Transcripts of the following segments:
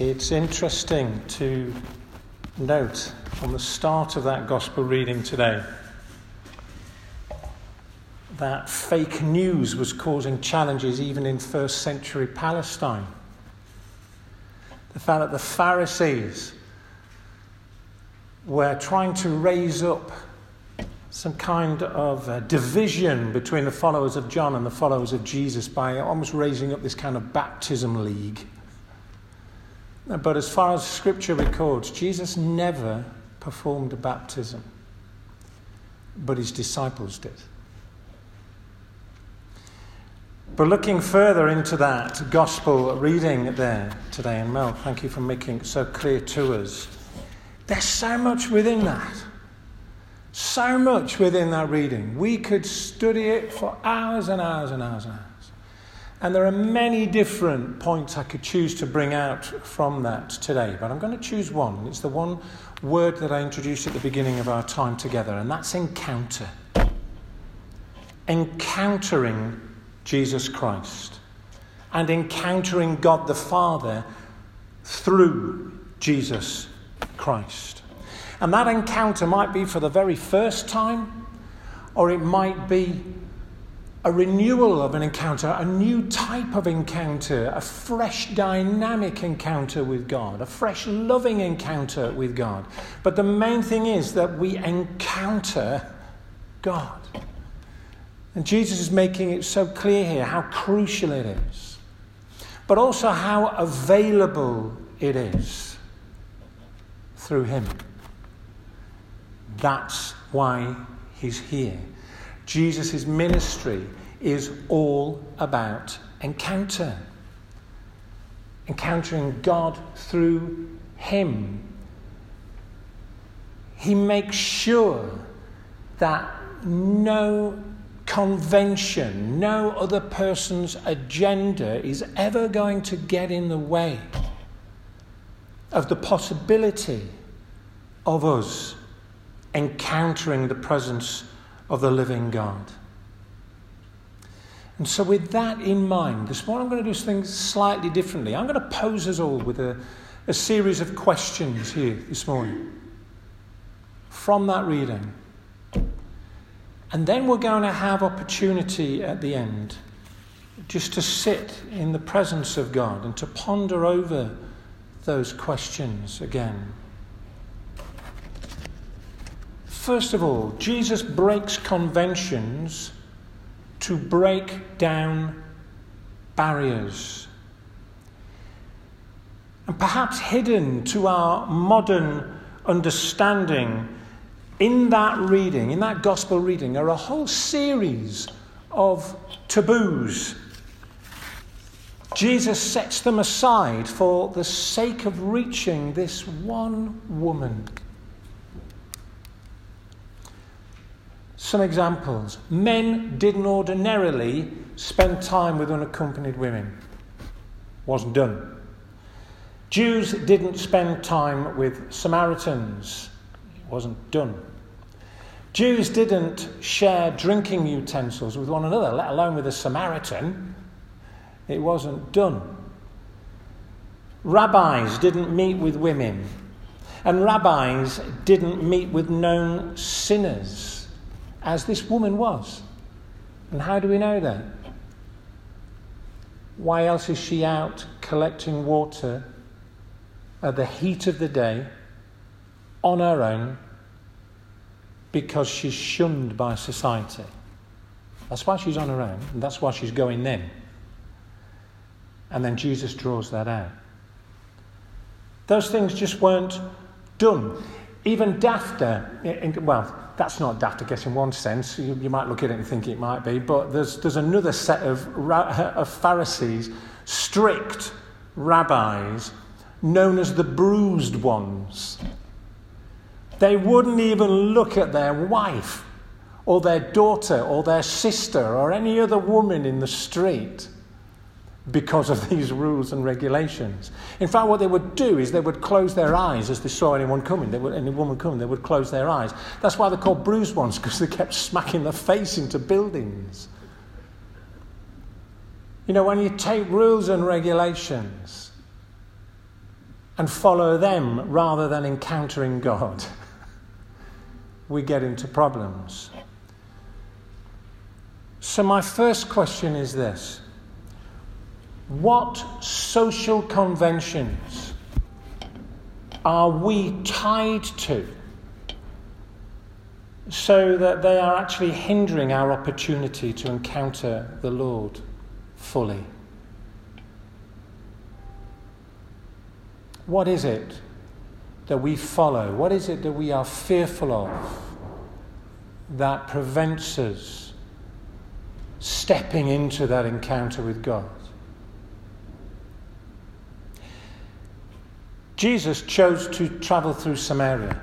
It's interesting to note on the start of that gospel reading today that fake news was causing challenges even in first century Palestine. The fact that the Pharisees were trying to raise up some kind of uh, division between the followers of John and the followers of Jesus by almost raising up this kind of baptism league. But as far as scripture records, Jesus never performed a baptism, but his disciples did. But looking further into that gospel reading there today, and Mel, thank you for making it so clear to us. There's so much within that. So much within that reading. We could study it for hours and hours and hours and hours. And there are many different points I could choose to bring out from that today, but I'm going to choose one. It's the one word that I introduced at the beginning of our time together, and that's encounter. Encountering Jesus Christ and encountering God the Father through Jesus Christ. And that encounter might be for the very first time, or it might be a renewal of an encounter, a new type of encounter, a fresh dynamic encounter with God, a fresh loving encounter with God. But the main thing is that we encounter God. And Jesus is making it so clear here how crucial it is, but also how available it is through Him. That's why He's here. Jesus' ministry is all about encounter. Encountering God through Him. He makes sure that no convention, no other person's agenda is ever going to get in the way of the possibility of us encountering the presence of the living God. And so, with that in mind, this morning I'm going to do things slightly differently. I'm going to pose us all with a, a series of questions here this morning from that reading. And then we're going to have opportunity at the end just to sit in the presence of God and to ponder over those questions again. First of all, Jesus breaks conventions to break down barriers. And perhaps hidden to our modern understanding in that reading, in that gospel reading, are a whole series of taboos. Jesus sets them aside for the sake of reaching this one woman. Some examples. Men didn't ordinarily spend time with unaccompanied women. Wasn't done. Jews didn't spend time with Samaritans. It wasn't done. Jews didn't share drinking utensils with one another, let alone with a Samaritan. It wasn't done. Rabbis didn't meet with women, and rabbis didn't meet with known sinners, as this woman was. And how do we know that? Why else is she out collecting water at the heat of the day on her own because she's shunned by society. That's why she's on her own, and that's why she's going then. And then Jesus draws that out. Those things just weren't done. Even dafter, well, that's not daft, I guess, in one sense. You, you, might look at it and think it might be, but there's, there's another set of, of Pharisees, strict rabbis, known as the bruised ones. They wouldn't even look at their wife or their daughter or their sister or any other woman in the street because of these rules and regulations. In fact, what they would do is they would close their eyes as they saw anyone coming. They would, any woman coming, they would close their eyes. That's why they're called bruised ones, because they kept smacking their face into buildings. You know, when you take rules and regulations and follow them rather than encountering God, we get into problems. So, my first question is this What social conventions are we tied to so that they are actually hindering our opportunity to encounter the Lord fully? What is it that we follow? What is it that we are fearful of that prevents us stepping into that encounter with God? Jesus chose to travel through Samaria.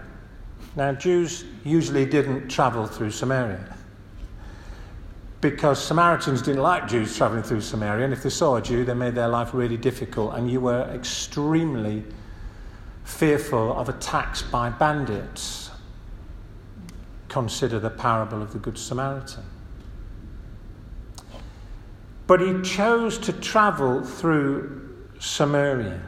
Now, Jews usually didn't travel through Samaria because Samaritans didn't like Jews traveling through Samaria, and if they saw a Jew, they made their life really difficult, and you were extremely fearful of attacks by bandits. Consider the parable of the Good Samaritan. But he chose to travel through Samaria.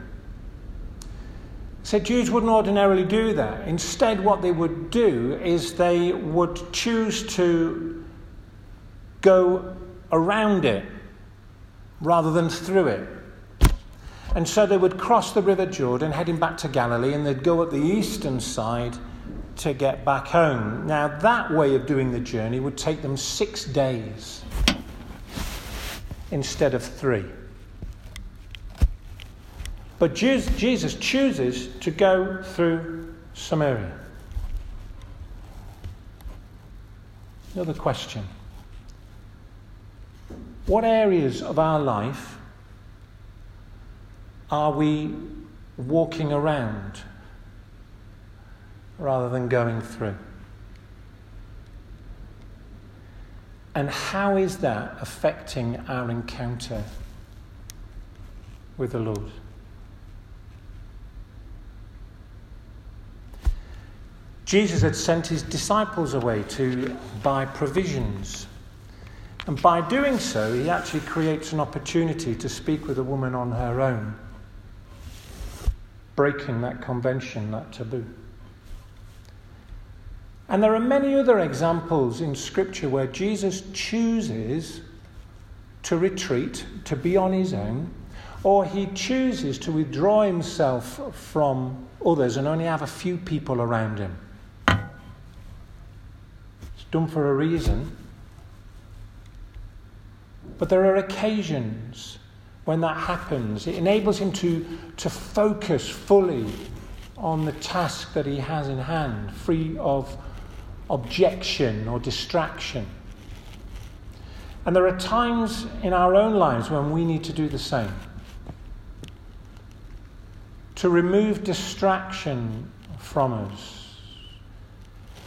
So Jews wouldn't ordinarily do that. Instead, what they would do is they would choose to go around it rather than through it. And so they would cross the River Jordan, heading back to Galilee, and they'd go up the eastern side to get back home. Now, that way of doing the journey would take them six days instead of three. But Jesus chooses to go through Samaria. Another question What areas of our life are we walking around rather than going through? And how is that affecting our encounter with the Lord? Jesus had sent his disciples away to buy provisions. And by doing so, he actually creates an opportunity to speak with a woman on her own breaking that convention, that taboo. And there are many other examples in Scripture where Jesus chooses to retreat, to be on his own, or he chooses to withdraw himself from others and only have a few people around him. Done for a reason. But there are occasions when that happens. It enables him to, to focus fully on the task that he has in hand, free of objection or distraction. And there are times in our own lives when we need to do the same. To remove distraction from us,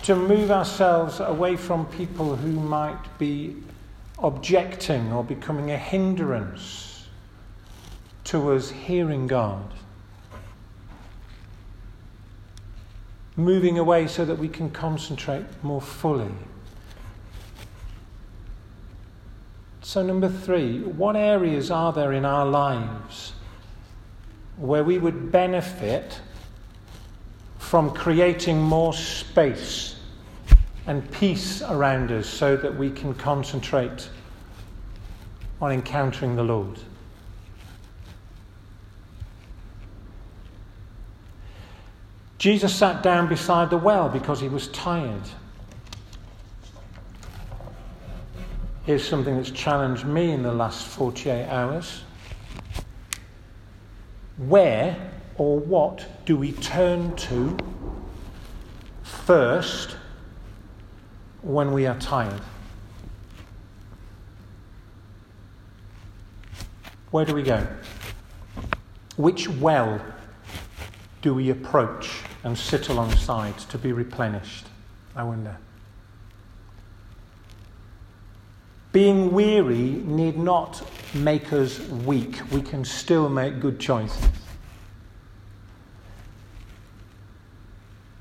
to move ourselves away from people who might be objecting or becoming a hindrance to us hearing God. Moving away so that we can concentrate more fully. So, number three, what areas are there in our lives where we would benefit from creating more space and peace around us so that we can concentrate on encountering the Lord? Jesus sat down beside the well because he was tired. Here's something that's challenged me in the last 48 hours. Where or what do we turn to first when we are tired? Where do we go? Which well do we approach? and sit alongside to be replenished? I wonder. Being weary need not make us weak. We can still make good choices.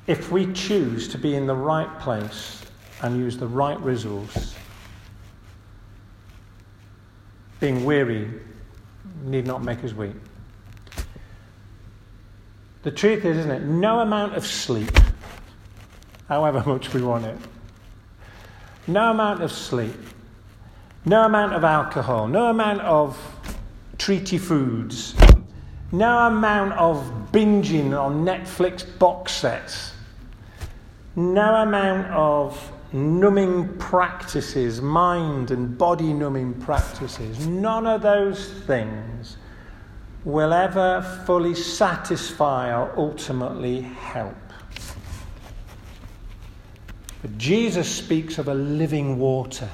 If we choose to be in the right place and use the right resource, being weary need not make us weak. The truth is, isn't it? No amount of sleep, however much we want it, no amount of sleep, no amount of alcohol, no amount of treaty foods, no amount of binging on Netflix box sets, no amount of numbing practices, mind and body numbing practices, none of those things will ever fully satisfy or ultimately help. But Jesus speaks of a living water.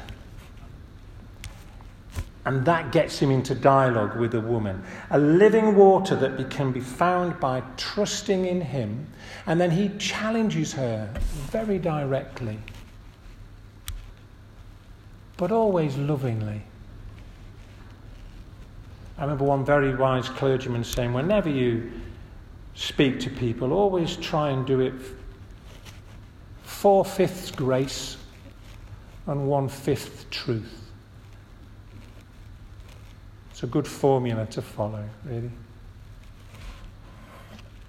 And that gets him into dialogue with the woman. A living water that can be found by trusting in him. And then he challenges her very directly, but always lovingly. I remember one very wise clergyman saying, whenever you speak to people, always try and do it four fifths grace and one fifth truth. It's a good formula to follow, really.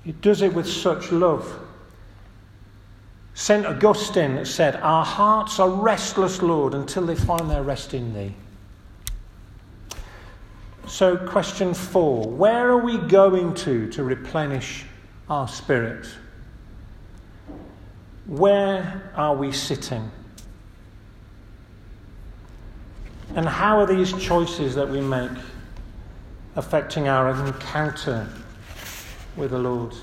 He does it with such love. St. Augustine said, Our hearts are restless, Lord, until they find their rest in Thee. So, question four where are we going to to replenish our spirit? Where are we sitting? And how are these choices that we make affecting our encounter with the Lord?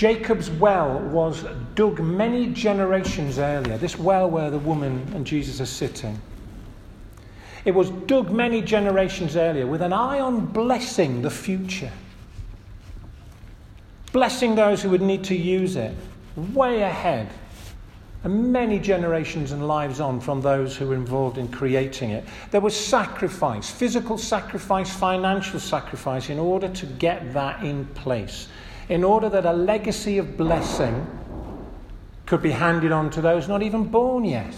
Jacob's well was dug many generations earlier, this well where the woman and Jesus are sitting. It was dug many generations earlier with an eye on blessing the future, blessing those who would need to use it way ahead, and many generations and lives on from those who were involved in creating it. There was sacrifice, physical sacrifice, financial sacrifice, in order to get that in place, in order that a legacy of blessing could be handed on to those not even born yet.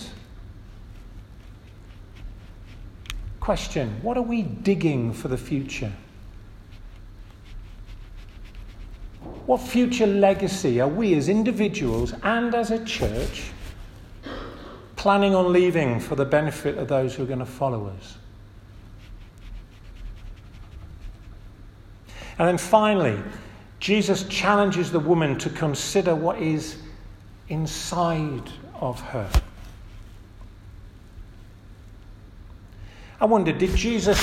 Question What are we digging for the future? What future legacy are we as individuals and as a church planning on leaving for the benefit of those who are going to follow us? And then finally, Jesus challenges the woman to consider what is inside of her. I wonder, did Jesus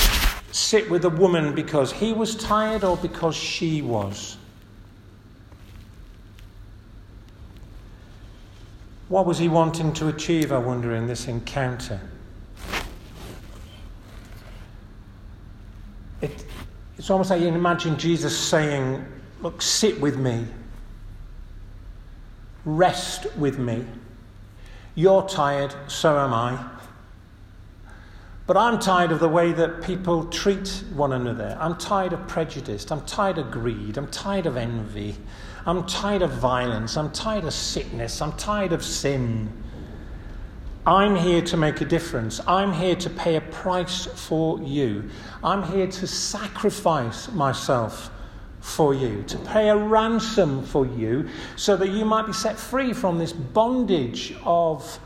sit with the woman because he was tired or because she was? What was he wanting to achieve, I wonder, in this encounter? It, it's almost like you imagine Jesus saying, Look, sit with me, rest with me. You're tired, so am I. But I'm tired of the way that people treat one another. I'm tired of prejudice. I'm tired of greed. I'm tired of envy. I'm tired of violence. I'm tired of sickness. I'm tired of sin. I'm here to make a difference. I'm here to pay a price for you. I'm here to sacrifice myself for you, to pay a ransom for you, so that you might be set free from this bondage of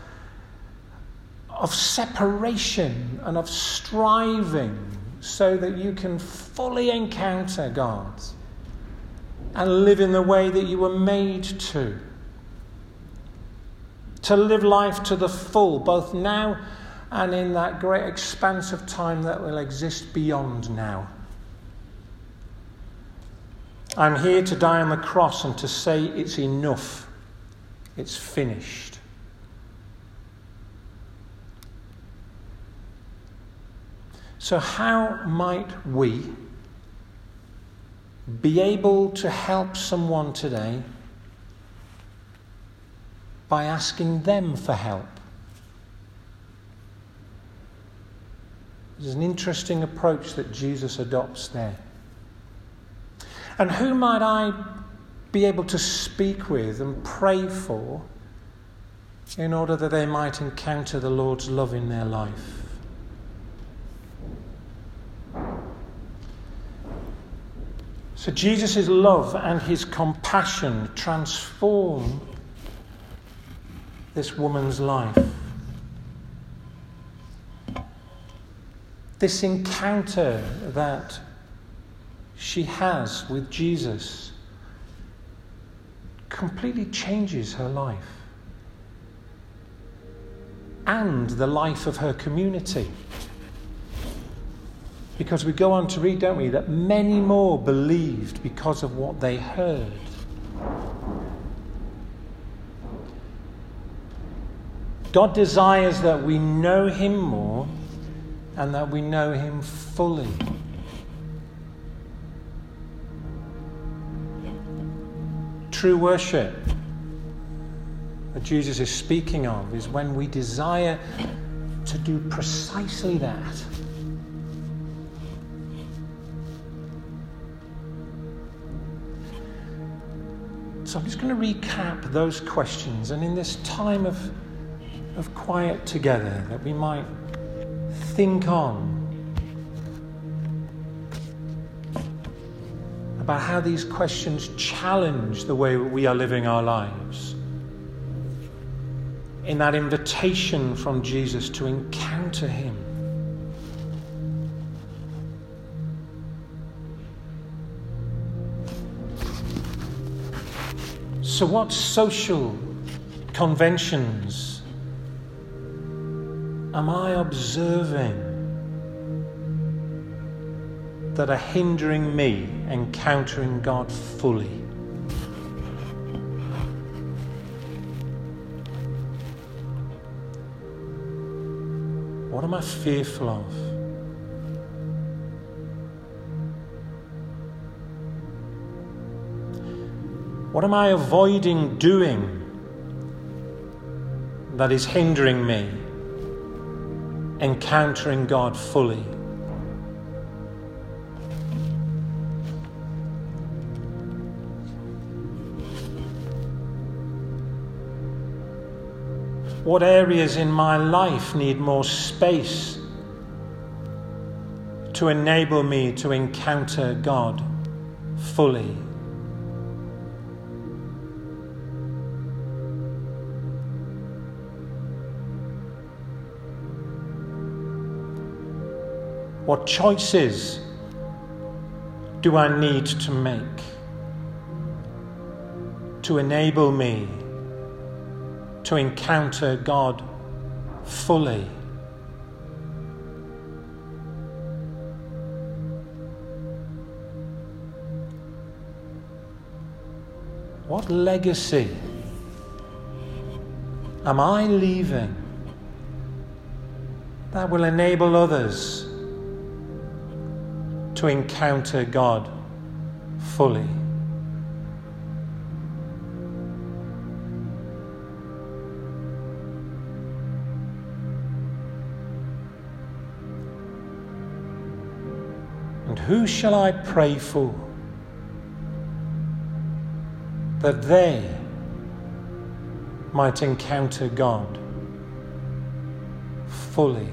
of separation and of striving so that you can fully encounter God and live in the way that you were made to. To live life to the full, both now and in that great expanse of time that will exist beyond now. I'm here to die on the cross and to say it's enough, it's finished. So, how might we be able to help someone today by asking them for help? There's an interesting approach that Jesus adopts there. And who might I be able to speak with and pray for in order that they might encounter the Lord's love in their life? So Jesus' love and his compassion transform this woman's life. This encounter that she has with Jesus completely changes her life and the life of her community. Because we go on to read, don't we, that many more believed because of what they heard. God desires that we know Him more and that we know Him fully. True worship that Jesus is speaking of is when we desire to do precisely that. So I'm just going to recap those questions, and in this time of, of quiet together, that we might think on about how these questions challenge the way we are living our lives. In that invitation from Jesus to encounter Him. So, what social conventions am I observing that are hindering me encountering God fully? What am I fearful of? What am I avoiding doing that is hindering me encountering God fully? What areas in my life need more space to enable me to encounter God fully? What choices do I need to make to enable me to encounter God fully? What legacy am I leaving that will enable others to encounter God fully. Who shall I pray for that they might encounter God fully?